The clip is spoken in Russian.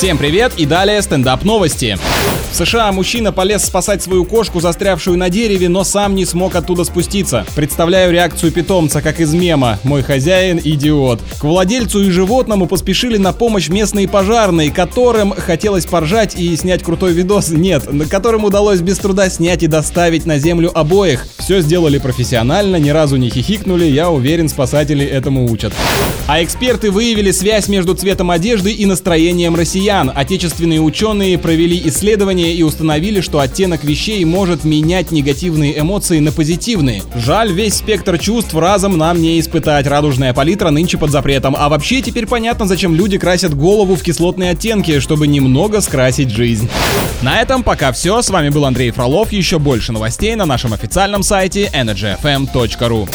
Всем привет и далее стендап новости. В США мужчина полез спасать свою кошку, застрявшую на дереве, но сам не смог оттуда спуститься. Представляю реакцию питомца, как из мема. Мой хозяин – идиот. К владельцу и животному поспешили на помощь местные пожарные, которым хотелось поржать и снять крутой видос. Нет, которым удалось без труда снять и доставить на землю обоих. Все сделали профессионально, ни разу не хихикнули, я уверен, спасатели этому учат. А эксперты выявили связь между цветом одежды и настроением россиян. Отечественные ученые провели исследование и установили, что оттенок вещей может менять негативные эмоции на позитивные. Жаль, весь спектр чувств разом нам не испытать. Радужная палитра нынче под запретом. А вообще теперь понятно, зачем люди красят голову в кислотные оттенки, чтобы немного скрасить жизнь. На этом пока все. С вами был Андрей Фролов. Еще больше новостей на нашем официальном сайте energyfm.ru.